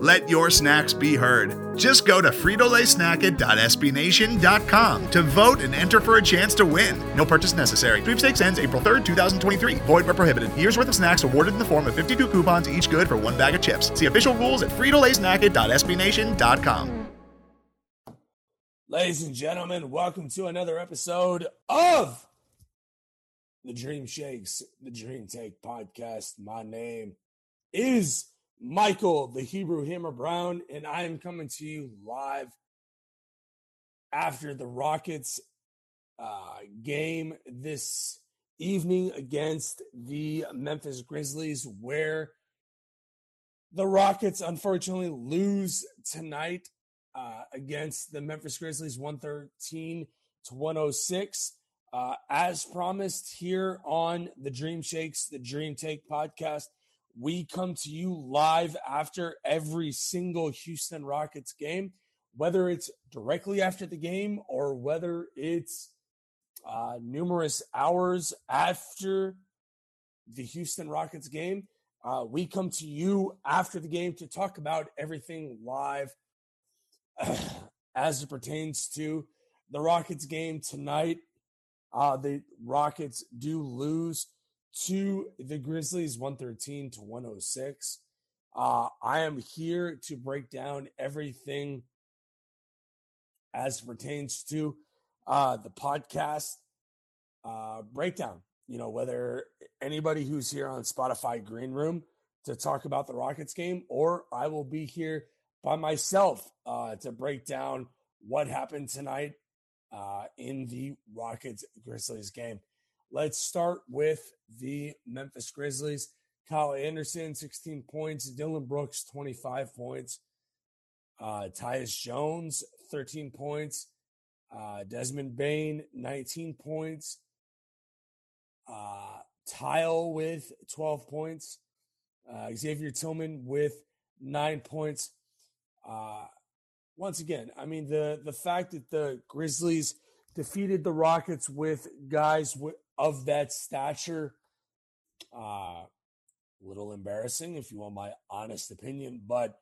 Let your snacks be heard. Just go to fritolaysnacket.sbnation.com to vote and enter for a chance to win. No purchase necessary. Sweepstakes ends April 3rd, 2023. Void where prohibited. Year's worth of snacks awarded in the form of 52 coupons, each good for one bag of chips. See official rules at fritolaysnacket.sbnation.com. Ladies and gentlemen, welcome to another episode of the Dream Shakes, the Dream Take podcast. My name is Michael, the Hebrew Hammer Brown, and I am coming to you live after the Rockets uh, game this evening against the Memphis Grizzlies, where the Rockets unfortunately lose tonight uh, against the Memphis Grizzlies 113 to 106. Uh, as promised here on the Dream Shakes, the Dream Take podcast, we come to you live after every single Houston Rockets game, whether it's directly after the game or whether it's uh, numerous hours after the Houston Rockets game. Uh, we come to you after the game to talk about everything live as it pertains to the Rockets game tonight. Uh, the Rockets do lose to the Grizzlies 113 to 106. Uh, I am here to break down everything as pertains to uh, the podcast uh, breakdown. You know, whether anybody who's here on Spotify Green Room to talk about the Rockets game, or I will be here by myself uh, to break down what happened tonight uh, in the Rockets Grizzlies game. Let's start with the Memphis Grizzlies. Kyle Anderson, 16 points. Dillon Brooks, 25 points. Uh, Tyus Jones, 13 points. Uh, Desmond Bane, 19 points. Uh, Tile with 12 points. Uh, Xavier Tillman with nine points. Uh, once again, I mean the the fact that the Grizzlies defeated the Rockets with guys w- of that stature, uh, little embarrassing, if you want my honest opinion, but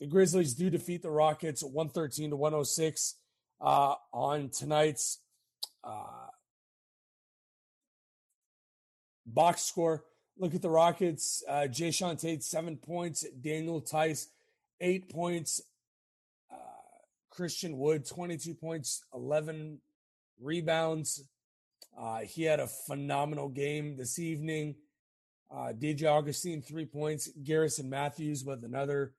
the Grizzlies do defeat the Rockets 113 to 106 uh, on tonight's uh, box score. Look at the Rockets. Uh, Jae'Sean Tate, seven points. Daniel Theis, eight points. Uh, Christian Wood, 22 points, 11 rebounds. Uh, he had a phenomenal game this evening. Uh, DJ Augustin, three points. Garrison Matthews with another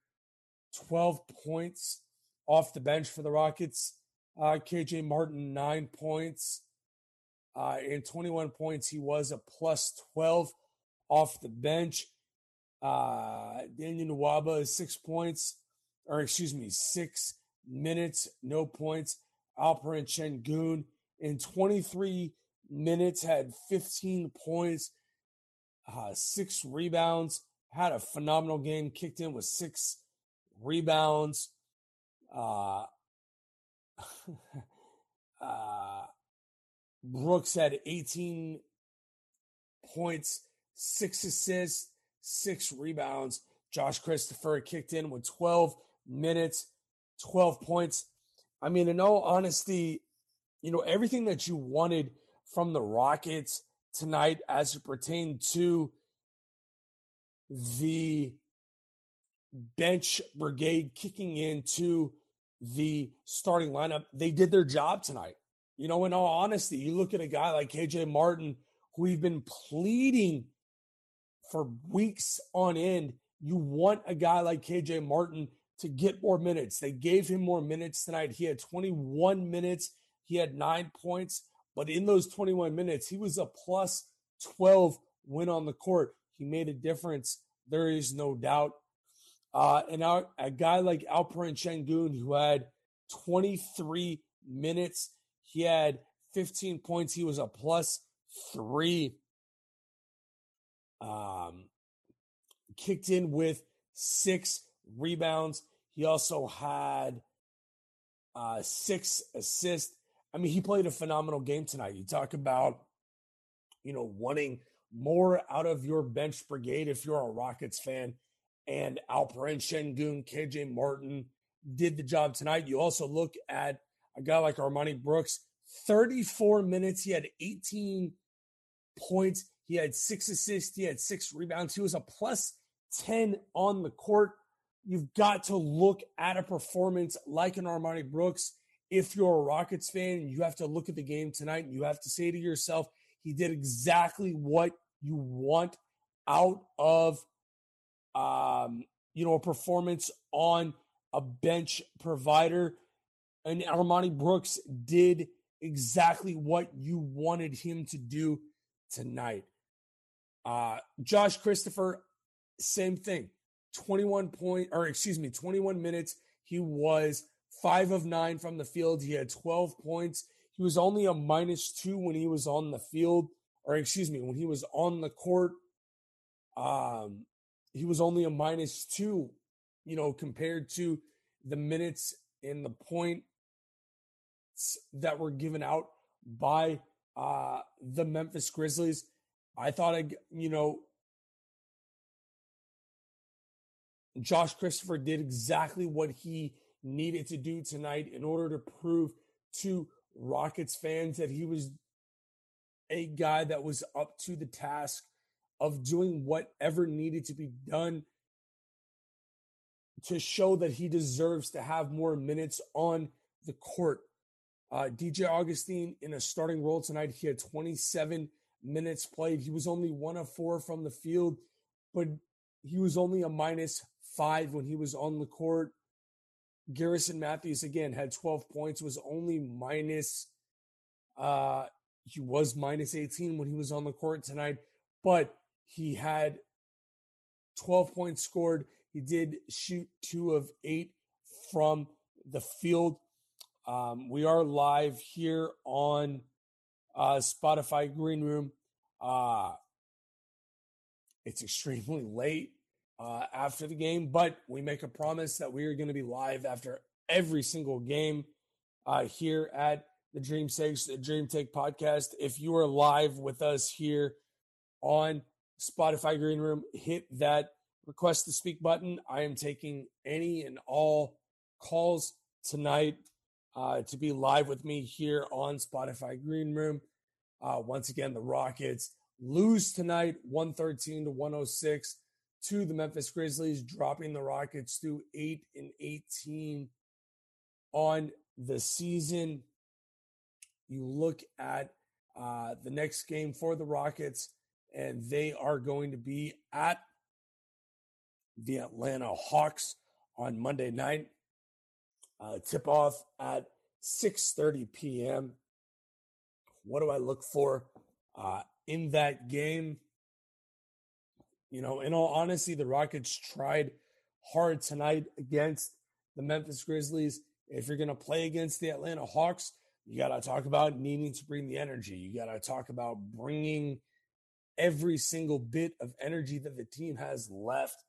12 points off the bench for the Rockets. Uh, KJ Martin, nine points. Uh, and 21 points. He was a plus 12 off the bench. Uh, Daniel Nwaba is six points, or excuse me, six minutes, no points. Alperen Sengun in 23 minutes had 15 points, uh, six rebounds, had a phenomenal game, kicked in with six rebounds. Uh, uh, Brooks had 18 points, six assists, six rebounds. Josh Christopher kicked in with 12 minutes, 12 points. I mean, in all honesty, you know, everything that you wanted from the Rockets tonight as it pertained to the bench brigade kicking into the starting lineup, they did their job tonight. You know, in all honesty, you look at a guy like KJ Martin, who we've been pleading for weeks on end. You want a guy like KJ Martin to get more minutes. They gave him more minutes tonight. He had 21 minutes, he had nine points, but in those 21 minutes, he was a plus 12 win on the court. He made a difference. There is no doubt. Uh, and our, a guy like Alperen Sengun, who had 23 minutes, he had 15 points. He was a plus three. Um, kicked in with six rebounds. He also had uh, six assists. I mean, he played a phenomenal game tonight. You talk about, you know, wanting more out of your bench brigade if you're a Rockets fan and Alperen Sengun, KJ Martin did the job tonight. You also look at a guy like Armoni Brooks, 34 minutes. He had 18 points. He had six assists. He had six rebounds. He was a plus 10 on the court. You've got to look at a performance like an Armoni Brooks. If you're a Rockets fan, you have to look at the game tonight and you have to say to yourself, he did exactly what you want out of um, you know, a performance on a bench provider. And Armoni Brooks did exactly what you wanted him to do tonight. Uh, Josh Christopher, same thing. 21 point, or excuse me, 21 minutes. He was five of nine from the field. He had 12 points. He was only a minus two when he was on the field, or excuse me, when he was on the court. Um, he was only a minus two, you know, compared to the minutes and the points that were given out by uh, the Memphis Grizzlies. I thought, I, you know, Josh Christopher did exactly what he needed to do tonight in order to prove to Rockets fans that he was a guy that was up to the task of doing whatever needed to be done to show that he deserves to have more minutes on the court. Uh, DJ Augustin in a starting role tonight, he had 27 minutes played. He was only one of four from the field, but he was only a minus five when he was on the court. Garrison Matthews again had 12 points, was only minus, uh, he was minus 18 when he was on the court tonight, but he had 12 points scored. He did shoot two of eight from the field. Um, we are live here on uh, Spotify Green Room. Uh, it's extremely late uh, after the game, but we make a promise that we are going to be live after every single game uh, here at the Dream Takes, the Dream Take podcast. If you are live with us here on Spotify Green Room, hit that request to speak button. I am taking any and all calls tonight uh, to be live with me here on Spotify Green Room. Uh, once again, the Rockets lose tonight 113 to 106 to the Memphis Grizzlies, dropping the Rockets to 8 and 18 on the season. You look at uh, the next game for the Rockets, and they are going to be at the Atlanta Hawks on Monday night. Uh, tip off at 6:30 p.m. What do I look for uh, in that game? You know, in all honesty, the Rockets tried hard tonight against the Memphis Grizzlies. If you're going to play against the Atlanta Hawks, you got to talk about needing to bring the energy. You got to talk about bringing every single bit of energy that the team has left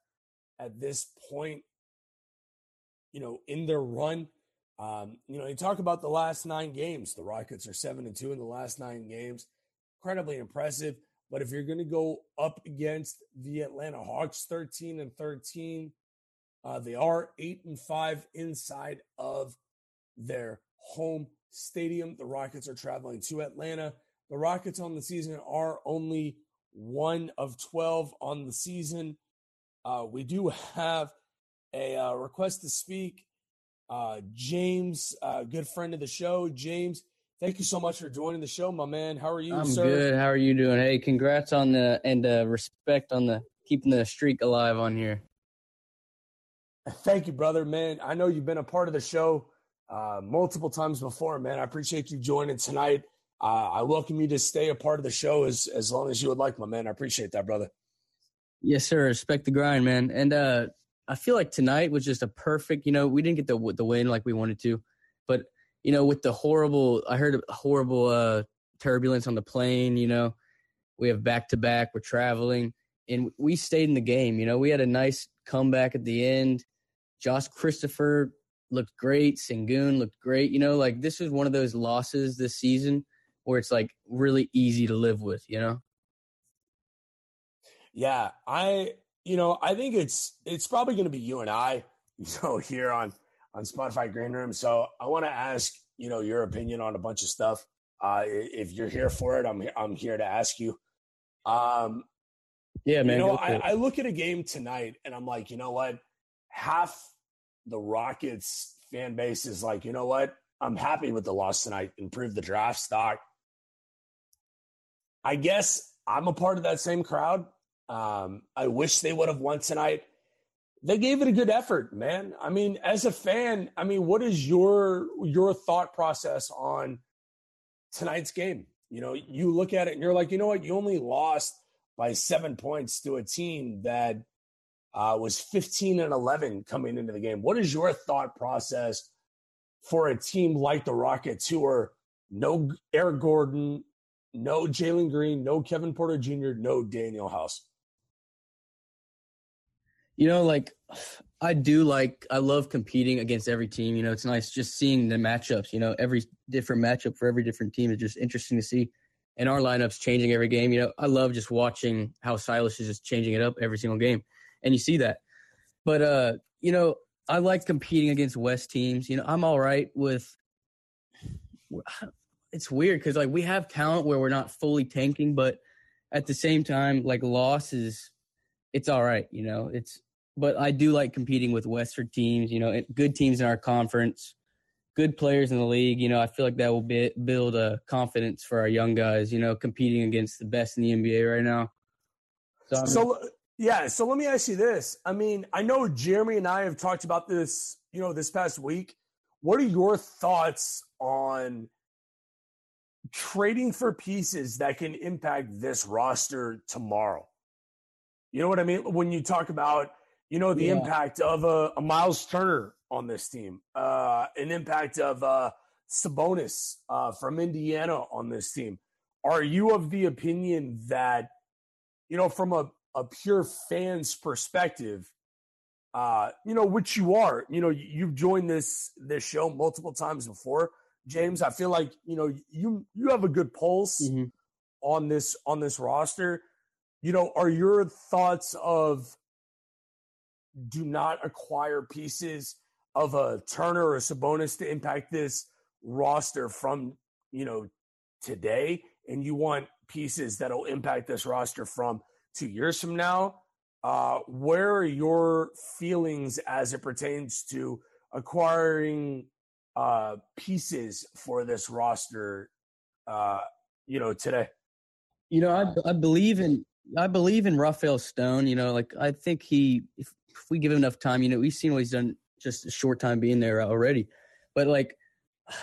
at this point, you know, in their run. Um, you know, you talk about the last nine games. The Rockets are seven and two in the last nine games. Incredibly impressive. But if you're going to go up against the Atlanta Hawks, 13 and 13, uh, they are eight and five inside of their home stadium. The Rockets are traveling to Atlanta. The Rockets on the season are only one of 12 on the season. Uh, we do have a uh, request to speak. Uh, James, uh, good friend of the show. James, thank you so much for joining the show, my man. How are you, I'm sir? good. How are you doing? Hey, congrats on the and uh, respect on the keeping the streak alive on here. Thank you, brother. Man, I know you've been a part of the show uh, multiple times before, man. I appreciate you joining tonight. Uh, I welcome you to stay a part of the show as as long as you would like, my man. I appreciate that, brother. Yes, sir. Respect the grind, man. And uh, I feel like tonight was just a perfect. You know, we didn't get the the win like we wanted to, but you know, with the horrible, I heard a horrible uh, turbulence on the plane. You know, we have back to back. We're traveling, and we stayed in the game. You know, we had a nice comeback at the end. Josh Christopher looked great. Sengun looked great. You know, like this was one of those losses this season where it's like really easy to live with. You know. Yeah, I you know I think it's it's probably going to be you and I, you know, here on on Spotify Green Room. So I want to ask you know your opinion on a bunch of stuff. Uh, if you're here for it, I'm I'm here to ask you. Um, yeah, man. You know, I, I look at a game tonight and I'm like, you know what? Half the Rockets fan base is like, you know what? I'm happy with the loss tonight. Improve the draft stock. I guess I'm a part of that same crowd. Um, I wish they would have won tonight. They gave it a good effort, man. I mean, as a fan, I mean, what is your your thought process on tonight's game? You know, you look at it and you're like, you know what? You only lost by seven points to a team that uh, was 15 and 11 coming into the game. What is your thought process for a team like the Rockets, who are no Eric Gordon, no Jalen Green, no Kevin Porter Jr., no Danuel House? You know, like I do like I love competing against every team. You know, it's nice just seeing the matchups. You know, every different matchup for every different team is just interesting to see. And our lineups changing every game. You know, I love just watching how Silas is just changing it up every single game, and you see that. But uh, you know, I like competing against West teams. You know, I'm all right with. It's weird because like we have talent where we're not fully tanking, but at the same time, like losses, it's all right. You know, it's but I do like competing with Western teams. You know, good teams in our conference, good players in the league. You know, I feel like that will be, build a confidence for our young guys. You know, competing against the best in the NBA right now. So, so yeah. So let me ask you this. I mean, I know Jeremy and I have talked about this. You know, this past week. What are your thoughts on trading for pieces that can impact this roster tomorrow? You know what I mean? When you talk about you know, the yeah. impact of a, a, Miles Turner on this team, uh, an impact of uh, Sabonis uh, from Indiana on this team. Are you of the opinion that, you know, from a, a pure fan's perspective, uh, you know, which you are, you know, you've joined this this show multiple times before, James. I feel like you know you you have a good pulse mm-hmm. on this on this roster you know, are your thoughts of do not acquire pieces of a Turner or a Sabonis to impact this roster from, you know, today, and you want pieces that'll impact this roster from two years from now? Uh, where are your feelings as it pertains to acquiring uh, pieces for this roster, uh, you know, today? You know, I, I believe in I believe in Rafael Stone. You know, like I think he, if, if we give him enough time, you know, we've seen what he's done just a short time being there already. But like,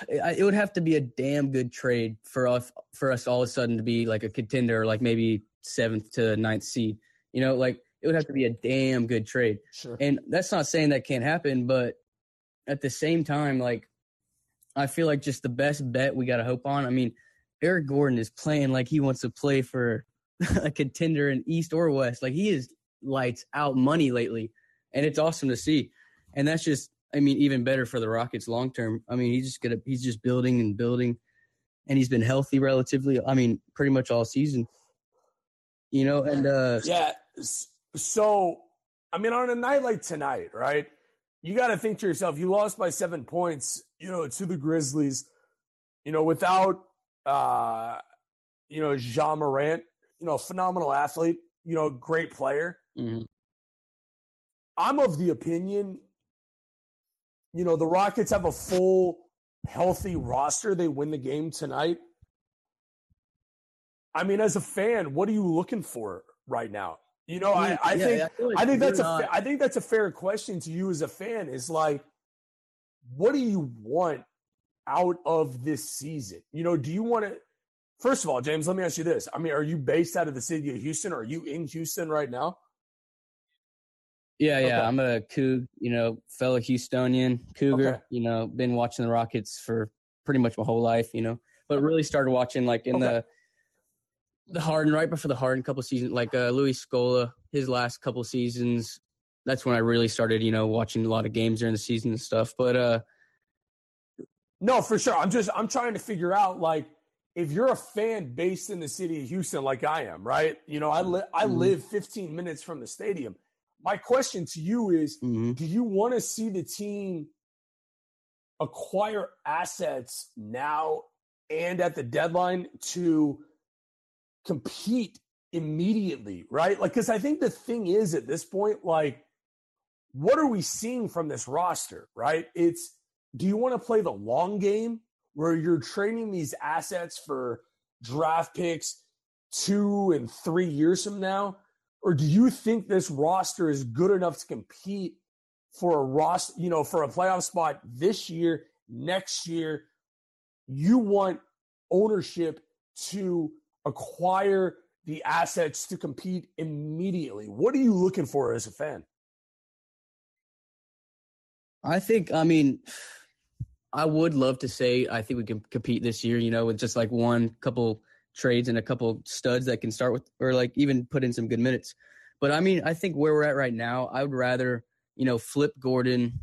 it would have to be a damn good trade for us for us all of a sudden to be like a contender, like maybe seventh to ninth seed. You know, like it would have to be a damn good trade. Sure. And that's not saying that can't happen, but at the same time, like I feel like just the best bet we got to hope on. I mean, Eric Gordon is playing like he wants to play for a contender in East or West. Like he is lights out money lately, and it's awesome to see. And that's just, I mean, even better for the Rockets long term. I mean, he's just gonna, he's just building and building, and he's been healthy relatively. I mean, pretty much all season. You know, and uh yeah. So, I mean, on a night like tonight, right? You got to think to yourself, you lost by seven points, you know, to the Grizzlies, you know, without, uh, you know, Ja Morant, you know, phenomenal athlete, you know, great player. Mm-hmm. I'm of the opinion, you know, the Rockets have a full, healthy roster. They win the game tonight. I mean, as a fan, what are you looking for right now? You know, I, I Yeah, think I like I think that's a fa- I think that's a fair question to you as a fan. Is like, what do you want out of this season? You know, do you want to? First of all, James, let me ask you this. I mean, are you based out of the city of Houston? Are you in Houston right now? Yeah, yeah. Okay. I'm a Coug, you know, fellow Houstonian Cougar. Okay. You know, been watching the Rockets for pretty much my whole life. You know, but really started watching like in Okay. the the Harden right before the Harden couple seasons, like uh, Luis Scola, his last couple seasons. That's when I really started, you know, watching a lot of games during the season and stuff. But uh, No, for sure. I'm just I'm trying to figure out like if you're a fan based in the city of Houston like I am, right? You know, I li- I Mhm. live 15 minutes from the stadium. My question to you is mhm. do you want to see the team acquire assets now and at the deadline to compete immediately, right? Like, because I think the thing is at this point, like, what are we seeing from this roster, right? It's do you want to play the long game where you're trading these assets for draft picks two and three years from now? Or do you think this roster is good enough to compete for a roster, you know, for a playoff spot this year, next year? You want ownership to acquire the assets to compete immediately. What are you looking for as a fan? I think, I mean, I would love to say I think we can compete this year, you know, with just like one couple trades and a couple studs that can start with, or like even put in some good minutes. But I mean, I think where we're at right now, I would rather, you know, flip Gordon.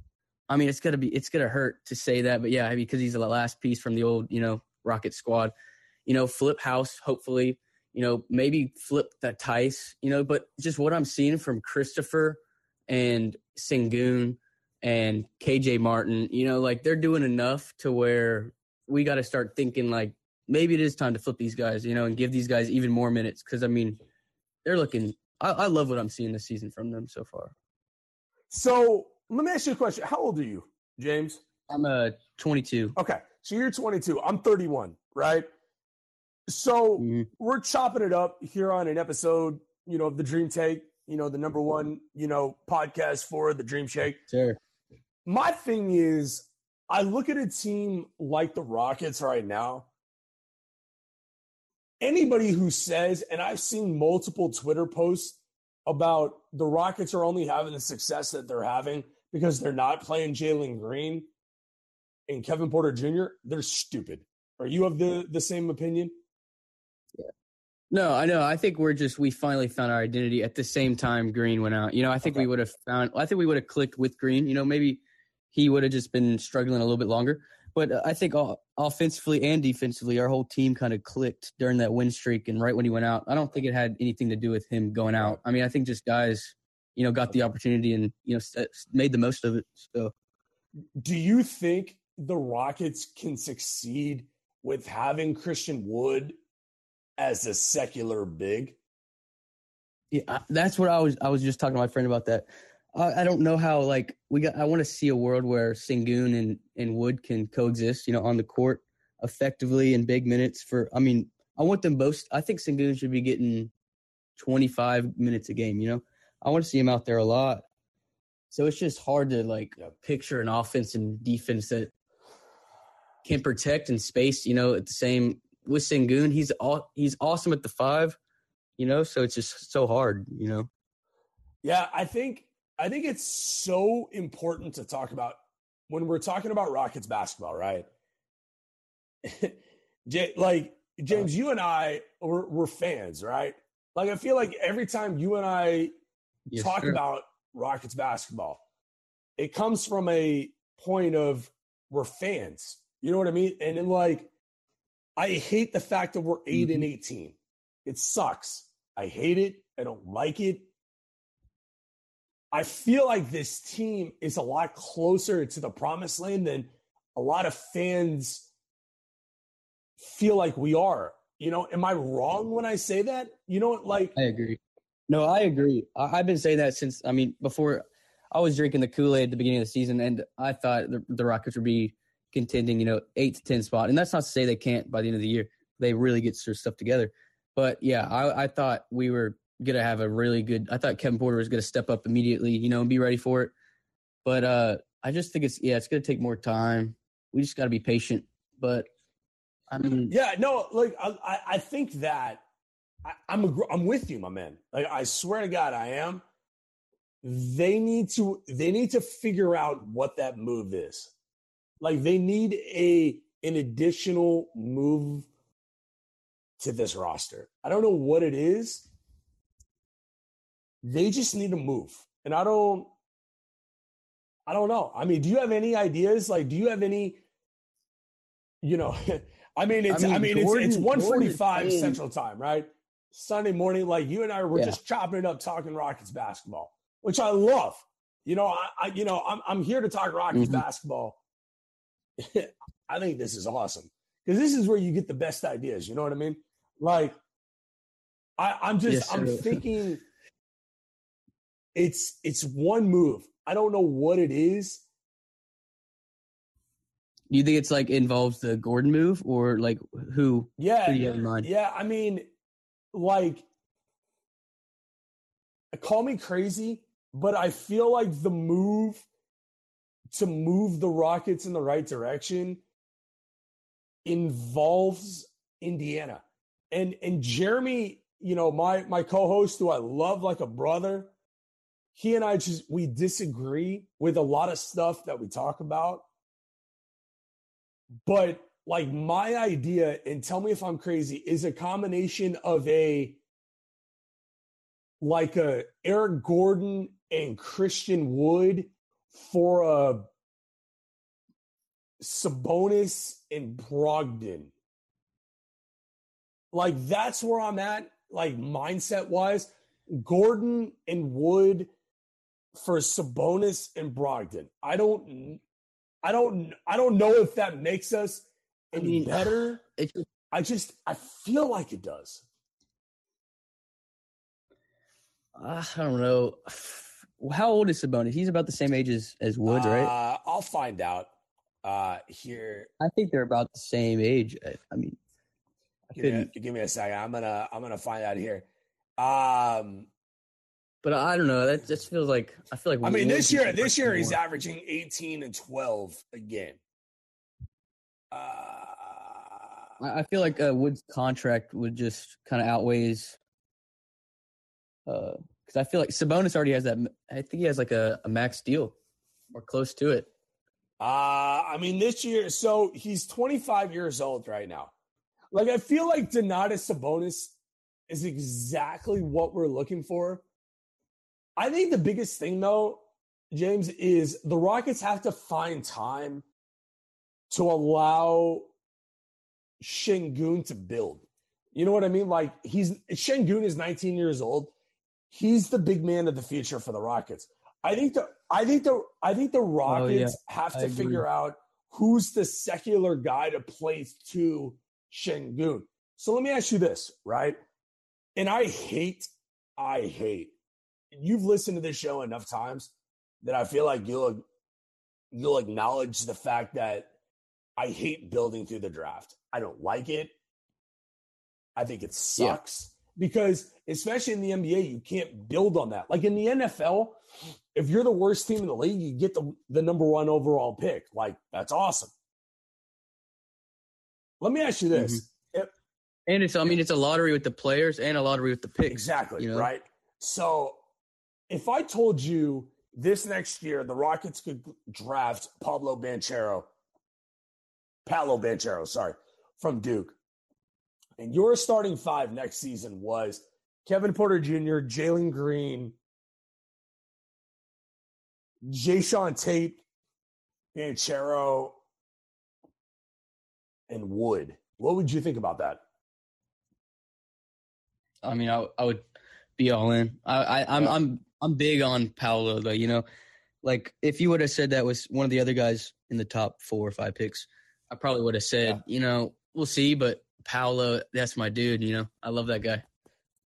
I mean, it's gonna be, it's gonna hurt to say that, but yeah, because he's the last piece from the old, you know, Rocket squad. You know, flip House, hopefully. You know, maybe flip the Theis. You know, but just what I'm seeing from Christopher and Sengun and KJ Martin, you know, like they're doing enough to where we got to start thinking like maybe it is time to flip these guys, you know, and give these guys even more minutes. Cause I mean, they're looking, I, I love what I'm seeing this season from them so far. So let me ask you a question. How old are you, James? I'm uh 22. Okay. So you're 22. I'm 31, right? So Mhm. we're chopping it up here on an episode, you know, of the Dream Take, you know, the number one, you know, podcast for the Dream Shake. Sure. My thing is, I look at a team like the Rockets right now. Anybody who says, and I've seen multiple Twitter posts about the Rockets are only having the success that they're having because they're not playing Jalen Green and Kevin Porter Jr., they're stupid. Are you of the, the same opinion? Yeah. No, I know. I think we're just we finally found our identity at the same time Green went out. You know, I think we would have found I think we would have clicked with Green. You know, maybe he would have just been struggling a little bit longer. But uh, I think all, offensively and defensively, our whole team kind of clicked during that win streak and right when he went out. I don't think it had anything to do with him going out. I mean, I think just guys, you know, got the opportunity and you know made the most of it. So, do you think the Rockets can succeed with having Christian Wood as a secular big? Yeah, that's what I was. I was just talking to my friend about that. I, I don't know how. Like we got. I want to see a world where Sengun and and Wood can coexist. You know, on the court effectively in big minutes. For I mean, I want them both. I think Sengun should be getting twenty five minutes a game. You know, I want to see him out there a lot. So it's just hard to like picture an offense and defense that can protect and space. You know, at the same with Sengun, he's all he's awesome at the five you know so it's just so hard you know yeah i think i think it's so important to talk about when we're talking about rockets basketball right like james you and i we're, we're fans right like i feel like every time you and i yes, talk sure. about rockets basketball it comes from a point of we're fans you know what i mean and then like i hate the fact that we're 8 mm-hmm. and 18 it sucks I hate it. I don't like it. I feel like this team is a lot closer to the promised land than a lot of fans feel like we are. You know, am I wrong when I say that? You know, like I agree. No, I agree. I, have been saying that since I mean before. I was drinking the Kool Aid at the beginning of the season, and I thought the, the Rockets would be contending, you know, eight to ten spot. And that's not to say they can't by the end of the year. They really get their stuff together. But yeah, I, I thought we were gonna have a really good. I thought Kevin Porter was gonna step up immediately, you know, and be ready for it. But uh, I just think it's yeah, it's gonna take more time. We just got to be patient. But I mean, yeah, no, like I, I think that I, I'm a, I'm with you, my man. Like I swear to God, I am. They need to they need to figure out what that move is. Like they need a an additional move to this roster. I don't know what it is. They just need to move. And I don't I don't know. I mean, do you have any ideas? Like, do you have any, you know, I mean, it's, I mean, I mean Gordon, it's, it's 145 Central Time, right? Sunday morning, like you and I were yeah. just chopping it up talking Rockets basketball, which I love. You know, I, I you know, I'm, I'm here to talk Rockets mm-hmm. basketball. I think this is awesome because this is where you get the best ideas. You know what I mean? Like, I, I'm just yes, I'm thinking it's it's one move. I don't know what it is. Do you think it's like involves the Gordon move or like who? Yeah, who you have in mind? Yeah, I mean, like, call me crazy, but I feel like the move to move the Rockets in the right direction involves Indiana and and Jeremy, you know, my my co-host who I love like a brother, he and I just we disagree with a lot of stuff that we talk about. But like my idea, and tell me if I'm crazy, is a combination of a like a Eric Gordon and Christian Wood for a Sabonis and Brogdon like that's where I'm at, like mindset wise. Gordon and Wood for Sabonis and Brogdon. I don't, I don't, I don't know if that makes us any I mean, better. It, I just, I feel like it does. I don't know. How old is Sabonis? He's about the same age as, as Woods, uh, right? I'll find out uh here. I think they're about the same age. I, I mean, Give me, a, give me a second. I'm gonna I'm gonna find out here. Um, but I don't know. That just feels like I feel like. I mean, this year, this year he's averaging 18 and 12 a game. Uh, I feel like uh, Wood's contract would just kind of outweighs. Because uh, I feel like Sabonis already has that. I think he has like a, a max deal, or close to it. Uh, I mean, this year, so he's 25 years old right now. Like I feel like Domantas Sabonis is exactly what we're looking for. I think the biggest thing though, James, is the Rockets have to find time to allow Sengun to build. You know what I mean? Like he's Sengun is 19 years old. He's the big man of the future for the Rockets. I think the I think the I think the oh, Rockets yeah. have to figure out who's the secular guy to play to Sengun. So let me ask you this, right? And I hate, I hate. You've listened to this show enough times that I feel like you'll you'll acknowledge the fact that I hate building through the draft. I don't like it. I think it Yeah. sucks because, especially in the NBA, you can't build on that. Like in the NFL, if you're the worst team in the league, you get the, the number one overall pick. Like, that's awesome. Let me ask you this. Mm-hmm. If- And it's I mean it's a lottery with the players and a lottery with the picks. Exactly, you know? right? So if I told you this next year the Rockets could draft Pablo Banchero, Paolo Banchero, sorry, from Duke, and your starting five next season was Kevin Porter Jr., Jalen Green, Jay Tate, Banchero, and Wood. What would you think about that? I mean, I, I would be all in. I, I I'm I'm I'm big on Paolo though. You know, like if you would have said that was one of the other guys in the top four or five picks, I probably would have said, you know, we'll see. But Paolo, that's my dude. You know, I love that guy.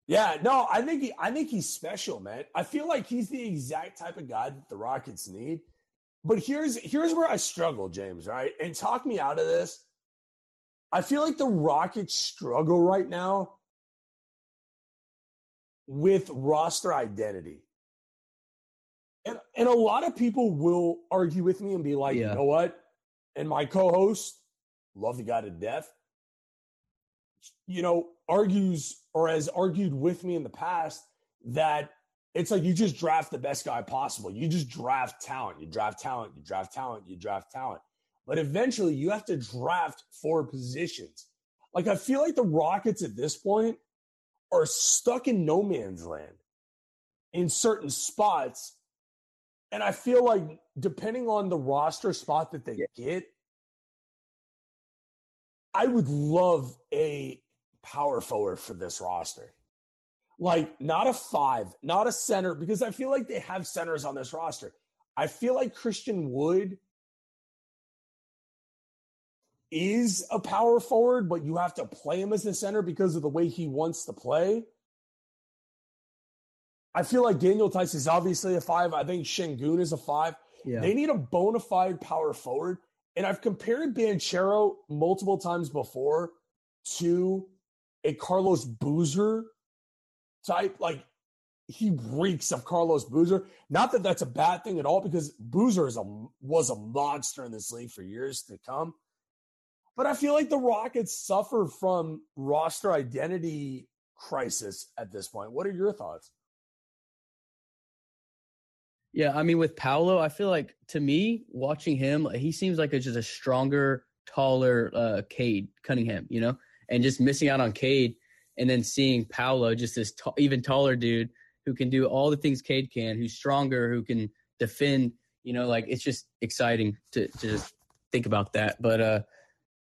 Yeah, no, I think he, I think he's special, man. I feel like he's the exact type of guy that the Rockets need. But here's here's where I struggle, James, right? And talk me out of this. I feel like the Rockets struggle right now with roster identity. And and a lot of people will argue with me and be like, Yeah. you know what? And my co-host, love the guy to death, you know, argues or has argued with me in the past that it's like you just draft the best guy possible. You just draft talent. You draft talent. You draft talent. You draft talent. But eventually you have to draft for positions. Like I feel like the Rockets at this point are stuck in no man's land in certain spots. And I feel like depending on the roster spot that they get, I would love a power forward for this roster. Like, not a five, not a center, because I feel like they have centers on this roster. I feel like Christian Wood is a power forward, but you have to play him as a center because of the way he wants to play. I feel like Daniel Theis is obviously a five. I think Sengun is a five. Yeah. They need a bona fide power forward. And I've compared Banchero multiple times before to a Carlos Boozer type. Like he reeks of Carlos Boozer. Not that that's a bad thing at all, because Boozer is a was a monster in this league for years to come. But I feel like the Rockets suffer from roster identity crisis at this point. What are your thoughts? Yeah, I mean, with Paolo, I feel like to me, watching him, he seems like a, just a stronger, taller uh, Cade Cunningham, you know, and just missing out on Cade, and then seeing Paolo, just this ta- even taller dude who can do all the things Cade can, who's stronger, who can defend, you know, like it's just exciting to to just think about that. But uh,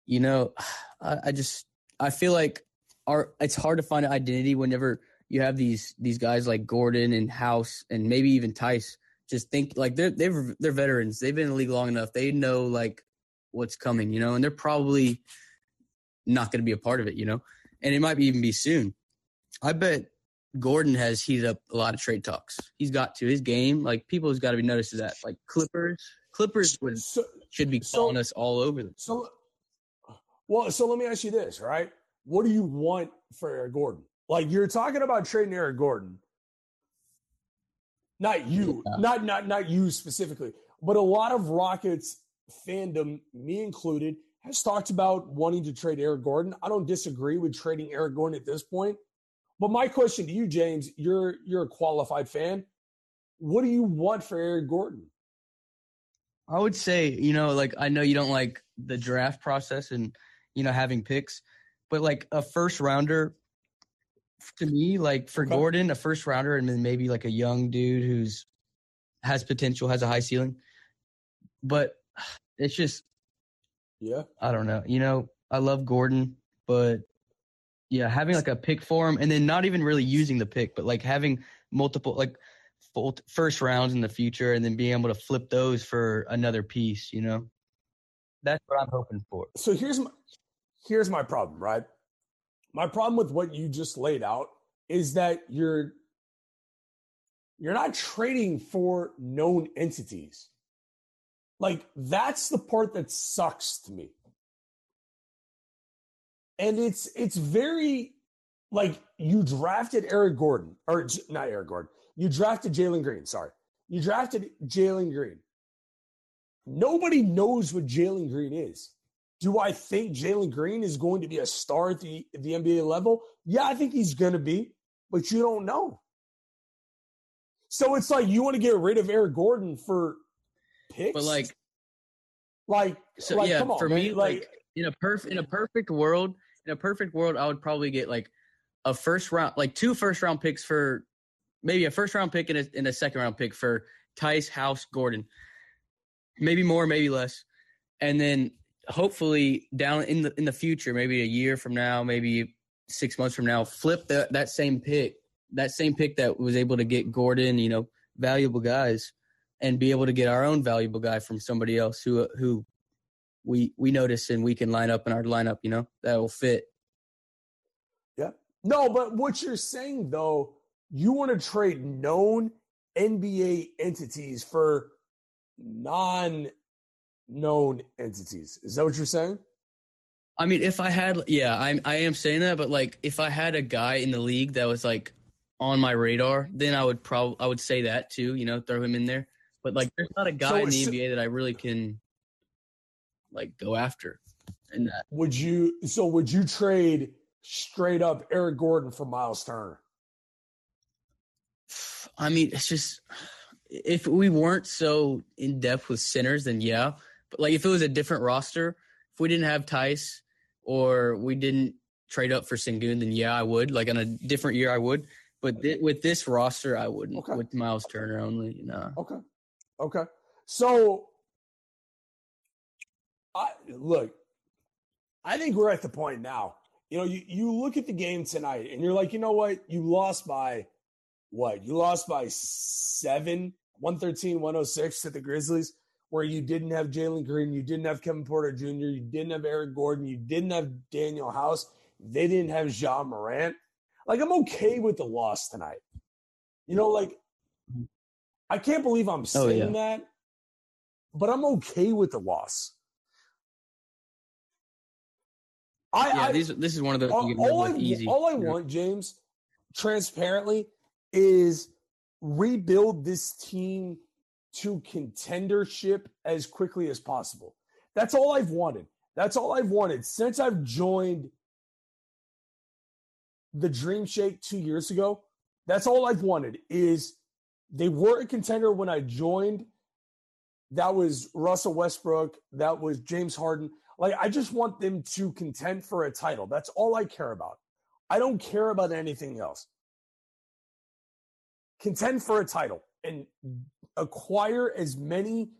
you know, I, I just I feel like our it's hard to find an identity whenever you have these these guys like Gordon and House and maybe even Theis just think like they're they're they're veterans. They've been in the league long enough. They know like what's coming, you know, and they're probably not going to be a part of it, you know, and it might even be soon. I bet Gordon has heated up a lot of trade talks. He's got to his game. Like people has got to be noticed to that. Like Clippers, Clippers would So, should be so- calling us all over them. so well, so let me ask you this, right? What do you want for Eric Gordon? Like you're talking about trading Eric Gordon. Not you, Yeah. not not not you specifically, but a lot of Rockets fandom, me included, has talked about wanting to trade Eric Gordon. I don't disagree with trading Eric Gordon at this point. But my question to you, James, you're you're a qualified fan. What do you want for Eric Gordon? I would say, you know, like I know you don't like the draft process and you know having picks, but like a first rounder to me, like for Okay. Gordon, a first rounder and then maybe like a young dude who's has potential, has a high ceiling. But it's just Yeah. I don't know. You know, I love Gordon, but yeah, having like a pick for him and then not even really using the pick, but like having multiple like full first rounds in the future and then being able to flip those for another piece, you know. That's what I'm hoping for. So here's my here's my problem, right? My problem with what you just laid out is that you're you're not trading for known entities. Like that's the part that sucks to me. And it's it's very like you drafted Eric Gordon or not Eric Gordon. You drafted Jalen Green. Sorry, you drafted Jalen Green. Nobody knows what Jalen Green is. Do I think Jalen Green is going to be a star at the, the NBA level? Yeah, I think he's going to be, but you don't know. So it's like you want to get rid of Eric Gordon for picks, But like like, so like yeah, come on, for man. me like, in a perfect in a perfect world, in a perfect world I would probably get like a first round like two first round picks for maybe a first round pick and a, and a second round pick for Theis House Gordon. Maybe more, maybe less. And then hopefully down in the in the future, maybe a year from now, maybe six months from now, flip that that same pick, that same pick that was able to get Gordon, you know, valuable guys, and be able to get our own valuable guy from somebody else who who we we notice and we can line up in our lineup, you know, that will fit. Yeah. No, but what you're saying though, you want to trade known NBA entities for non known entities. Is that what you're saying? I mean, if I had, yeah, I'm, I am saying that, but like, if I had a guy in the league that was like on my radar, then I would probably I would say that too, you know, throw him in there. But like, there's not a guy So in the it's- NBA that I really can like go after. And that, Would you so would you trade straight up Eric Gordon for Myles Turner? I mean, it's just if we weren't so in depth with centers, then yeah. But like, if it was a different roster, if we didn't have Theis or we didn't trade up for Sengun, then yeah, I would. Like on a different year, I would. But thi- with this roster, I wouldn't. Okay. With Myles Turner only, no. Okay. Okay. So I look, I think we're at the point now. You know, you, you look at the game tonight and you're like, you know what? You lost by what? You lost by seven, 113, 106 to the Grizzlies, where you didn't have Jalen Green, you didn't have Kevin Porter Jr., you didn't have Eric Gordon, you didn't have Danuel House, they didn't have Ja Morant. Like, I'm okay with the loss tonight. You know, like, I can't believe I'm Oh, saying yeah. that, but I'm okay with the loss. I, yeah, I these, this is one of those all, you can live all I, easy. all I want, James, transparently, is rebuild this team to contendership as quickly as possible. That's all I've wanted. That's all I've wanted since I've joined the Dream Shake two years ago. That's all I've wanted is they were a contender when I joined. That was Russell Westbrook. That was James Harden. Like, I just want them to contend for a title. That's all I care about. I don't care about anything else. Contend for a title and acquire as many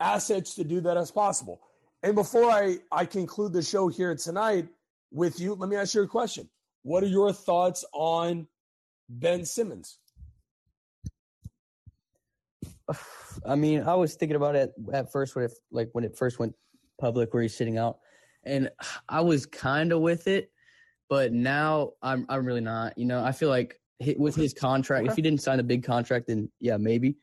assets to do that as possible. And before I, I conclude the show here tonight with you, let me ask you a question. What are your thoughts on Ben Simmons? I mean, I was thinking about it at first when it like when it first went public where he's sitting out, and I was kind of with it, but now I'm I'm really not. You know, I feel like with his contract, if he didn't sign a big contract, then yeah, maybe.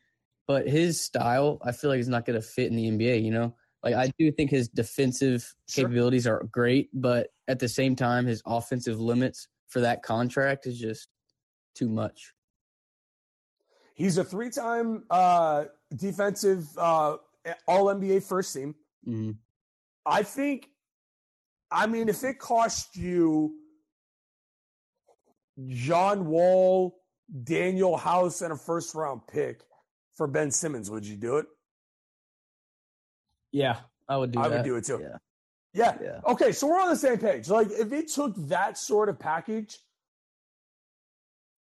But his style, I feel like is not going to fit in the NBA. You know, like I do think his defensive Sure. capabilities are great, but at the same time, his offensive limits for that contract is just too much. He's a three time uh, defensive uh, All NBA first team. Mhm. I think, I mean, if it cost you John Wall, Danuel House, and a first round pick for Ben Simmons, would you do it? Yeah, I would do. I would do it too. Yeah. Yeah. Yeah. Okay, so we're on the same page. Like, if it took that sort of package,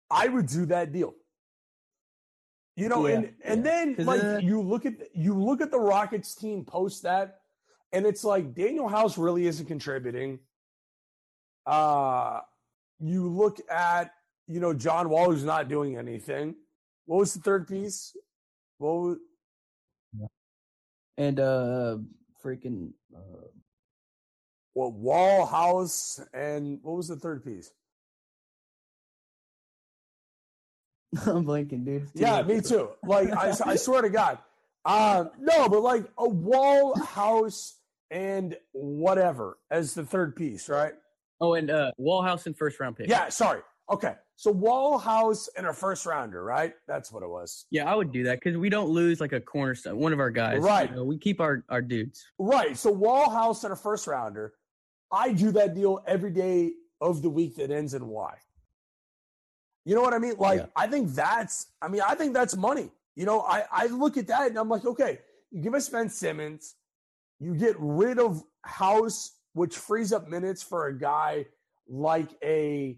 I would do that deal. You know, Yeah, and and yeah. then 'Cause like then- you look at you look at the Rockets team post that, And it's like Danuel House really isn't contributing. Uh you look at, you know, John Wall who's not doing anything. What was the third piece? What was, And uh, freaking uh, what Wall House and what was the third piece? I'm blanking, dude. Yeah, me too. Like I, I swear to God. Um, no, but like a wall house and whatever as the third piece, right? Oh, and uh, Wallhouse and first round pick. Yeah, sorry. Okay. So Wallhouse and a first rounder, right? That's what it was. Yeah, I would do that because we don't lose like a cornerstone, one of our guys. Right. You know, we keep our, our dudes. Right. So Wallhouse and a first rounder. I do that deal every day of the week that ends in Y. You know what I mean? Like, Yeah. I think that's, I mean, I think that's money. You know, I, I look at that and I'm like, okay, you give us Ben Simmons, you get rid of House, which frees up minutes for a guy like a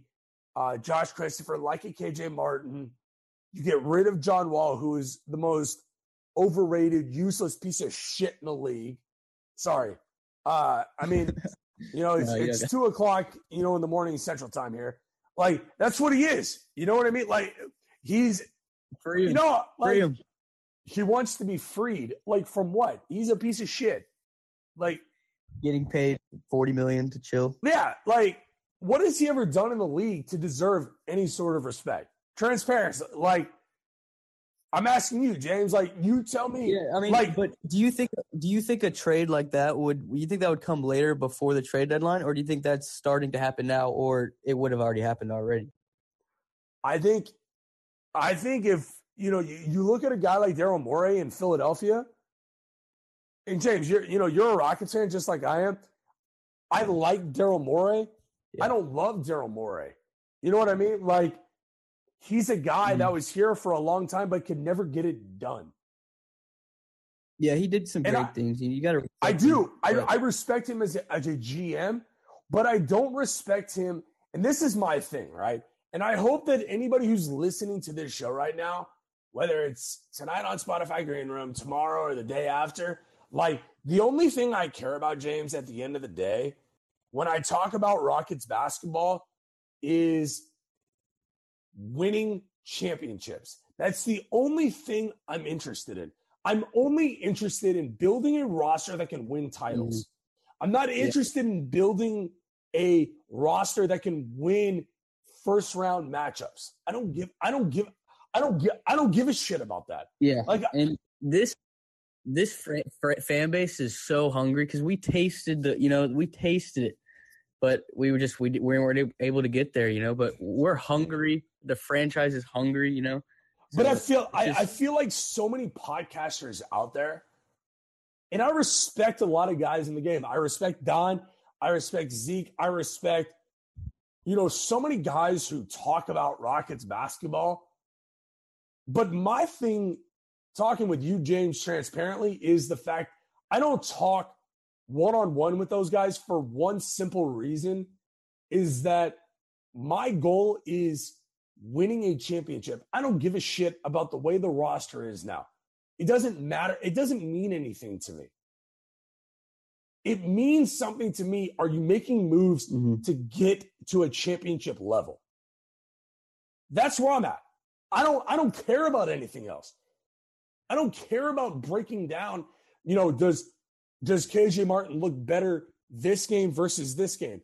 uh, Josh Christopher, like a KJ Martin. You get rid of John Wall, who is the most overrated, useless piece of shit in the league. Sorry. Uh, I mean, you know, it's, No, yeah, it's okay. two o'clock, you know, in the morning Central Time here. Like, that's what he is. You know what I mean? Like, he's, Free you know, like, Free him. he wants to be freed. Like, from what? He's a piece of shit. Like, Getting paid forty million to chill. yeah, like, what has he ever done in the league to deserve any sort of respect? Transparency. Like, I'm asking you, James. Like, you tell me. Yeah, I mean, like, but do you think do you think a trade like that would you think that would come later before the trade deadline, or do you think that's starting to happen now, or it would have already happened already? I think, I think if you know, you, you look at a guy like Daryl Morey in Philadelphia, and James, you're you know you're a Rockets fan just like I am. I like Daryl Morey. I don't love Daryl Morey. You know what I mean? Like he's a guy that mm-hmm. was here for a long time but could never get it done. Yeah, he did some And great I- things. You got to. I do. I, I respect him as a, as a GM, but I don't respect him. And this is my thing, right? And I hope that anybody who's listening to this show right now, whether it's tonight on Spotify Green Room, tomorrow, or the day after, like the only thing I care about, James, at the end of the day, when I talk about Rockets basketball, is winning championships. That's the only thing I'm interested in. I'm only interested in building a roster that can win titles. Mm-hmm. I'm not interested in building a roster that can win first round matchups. I don't give I don't give I don't give I don't give a shit about that. Yeah, Like and this this fra- fra- fan base is so hungry because we tasted the you know we tasted it, but we were just we, we weren't able to get there, you know. But we're hungry. The franchise is hungry, you know. But I feel I, just- I feel like so many podcasters out there, and I respect a lot of guys in the game. I respect Don. I respect Zeke. I respect, you know, so many guys who talk about Rockets basketball. But my thing, talking with you, James, transparently, is the fact I don't talk one on one with those guys for one simple reason is that my goal is winning a championship. I don't give a shit about the way the roster is now. It doesn't matter. It doesn't mean anything to me. It means something to me. Are you making moves mm-hmm. to get to a championship level? That's where I'm at. I don't I don't care about anything else. I don't care about breaking down, you know, does does KJ Martin look better this game versus this game?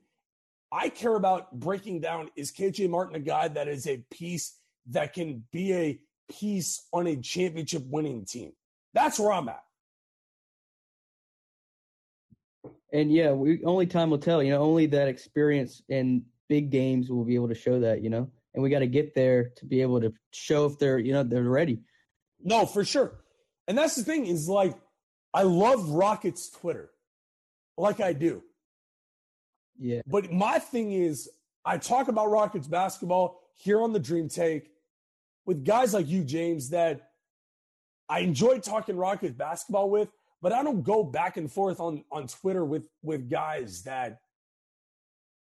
I care about breaking down is KJ Martin a guy that is a piece that can be a piece on a championship winning team? That's where I'm at. And yeah, we only time will tell. You know, only that experience in big games will be able to show that. You know, and we got to get there to be able to show if they're you know they're ready. No, for sure. And that's the thing is like, I love Rockets Twitter, like I do. Yeah. But my thing is, I talk about Rockets basketball here on the Dream Take with guys like you, James, that I enjoy talking Rockets basketball with, but I don't go back and forth on, on Twitter with, with guys that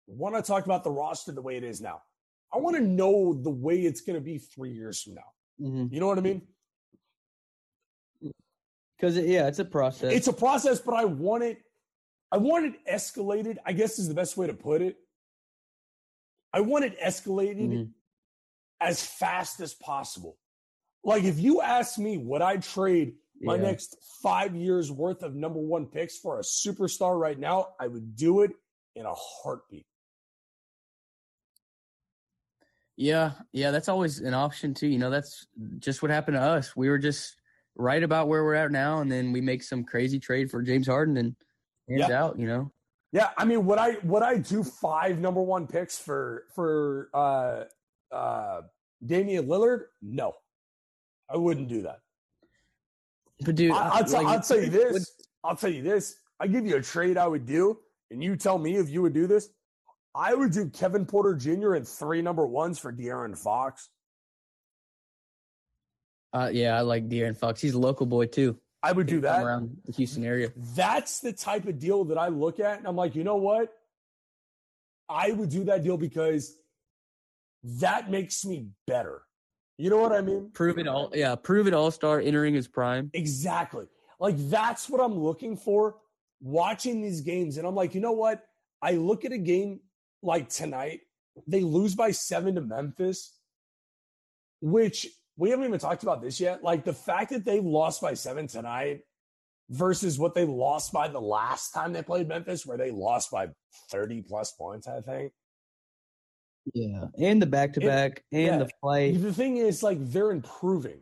want to talk about the roster the way it is now. I want to know the way it's going to be three years from now. Mm-hmm. You know what I mean? Because yeah, it's a process. It's a process, but I want it I want it escalated, I guess is the best way to put it. I want it escalated Mhm. as fast as possible. Like if you ask me, would I trade my Yeah. next five years worth of number one picks for a superstar right now? I would do it in a heartbeat. Yeah, yeah, that's always an option too. You know, that's just what happened to us. We were just right about where we're at now, and then we make some crazy trade for James Harden and hands Yeah. out. You know, Yeah, I mean, would I would I do five number one picks for for uh uh Damian Lillard? No, I wouldn't do that. but dude, I, will tell, like, I'll tell you would- this. I'll tell you this. I give you a trade I would do, and you tell me if you would do this. I would do Kevin Porter Jr. and three number ones for De'Aaron Fox. Uh, yeah, I like De'Aaron Fox. He's a local boy too. I would do that. around the Houston area. That's the type of deal that I look at, and I'm like, you know what? I would do that deal because that makes me better. You know what I mean? Prove it all. Yeah, prove it all star entering his prime. Exactly. Like that's what I'm looking for watching these games. And I'm like, you know what? I look at a game like tonight, they lose by seven to Memphis, which we haven't even talked about this yet. Like the fact that they lost by seven tonight versus what they lost by the last time they played Memphis, where they lost by 30 plus points, I think. Yeah, and the back to back and yeah. the play. The thing is, like, they're improving.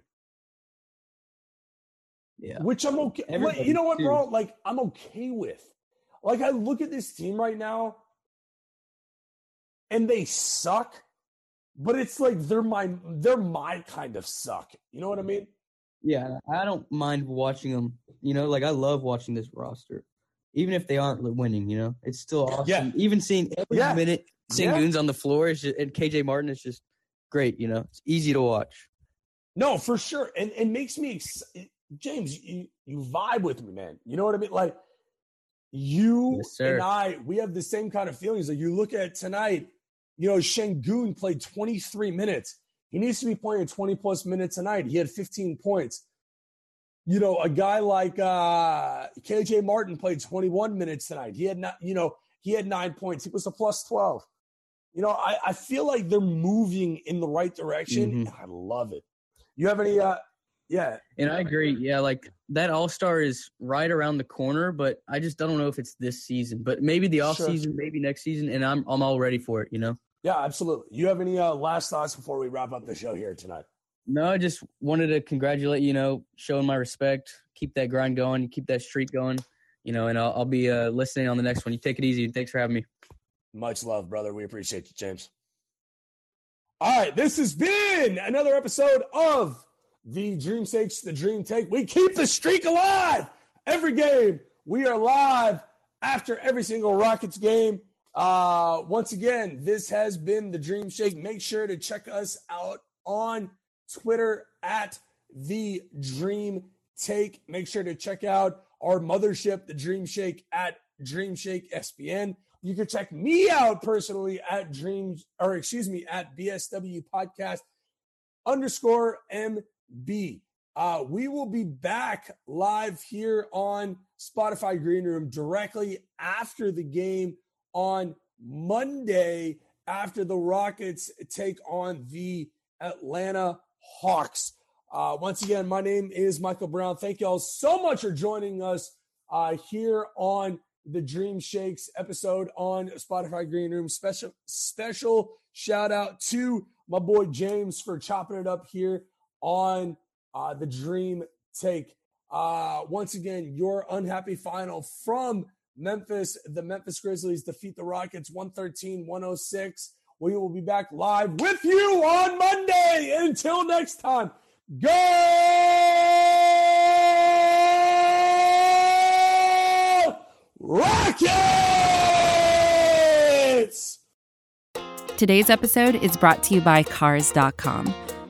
Yeah, which I'm okay. Everybody you know what, too. bro? Like I'm okay with. Like I look at this team right now, and they suck, but it's like they're my they're my kind of suck. You know what I mean? Yeah, I don't mind watching them. You know, like I love watching this roster, even if they aren't winning. You know, it's still awesome. Yeah. Even seeing every Yeah. minute Yeah. Sengun's on the floor is just, and KJ Martin is just great. You know, it's easy to watch. No, for sure, and it makes me ex- James. You you vibe with me, man. You know what I mean? Like you Yes, and I, we have the same kind of feelings. Like you look at tonight, you know, Sengun played 23 minutes. He needs to be playing 20 plus minutes tonight. He had 15 points. You know, a guy like uh KJ Martin played 21 minutes tonight. He had not, you know, he had nine points. He was a plus 12. You know, I, I feel like they're moving in the right direction. Mhm. I love it. You have any uh yeah, And I agree. Yeah, like that All Star is right around the corner, but I just don't know if it's this season. But maybe the off Sure. season, maybe next season, and I'm I'm all ready for it. You know. Yeah, absolutely. You have any uh, last thoughts before we wrap up the show here tonight? No, I just wanted to congratulate you. Know, showing my respect. Keep that grind going. Keep that streak going. You know, and I'll, I'll be uh, listening on the next one. You take it easy. Thanks for having me. Much love, brother. We appreciate you, James. All right, this has been another episode of the Dream Stakes, the Dream Take. We keep the streak alive every game. We are live after every single Rockets game. Uh, once again, this has been the Dream Shake. Make sure to check us out on Twitter at the Dream Take. Make sure to check out our mothership, the Dream Shake, at Dream Shake SBN. You can check me out personally at Dreams, or excuse me, at BSW Podcast underscore MB. Uh, we will be back live here on Spotify Green Room directly after the game on Monday after the Rockets take on the Atlanta Hawks. Uh, once again, my name is Michael Brown. Thank you all so much for joining us uh, here on the Dream Shakes episode on Spotify Green Room. Special special shout out to my boy James for chopping it up here on uh, the Dream Take. Uh, once again, your unhappy final from Memphis. The Memphis Grizzlies defeat the Rockets 113 106. We will be back live with you on Monday. Until next time, go Rockets! Today's episode is brought to you by Cars.com.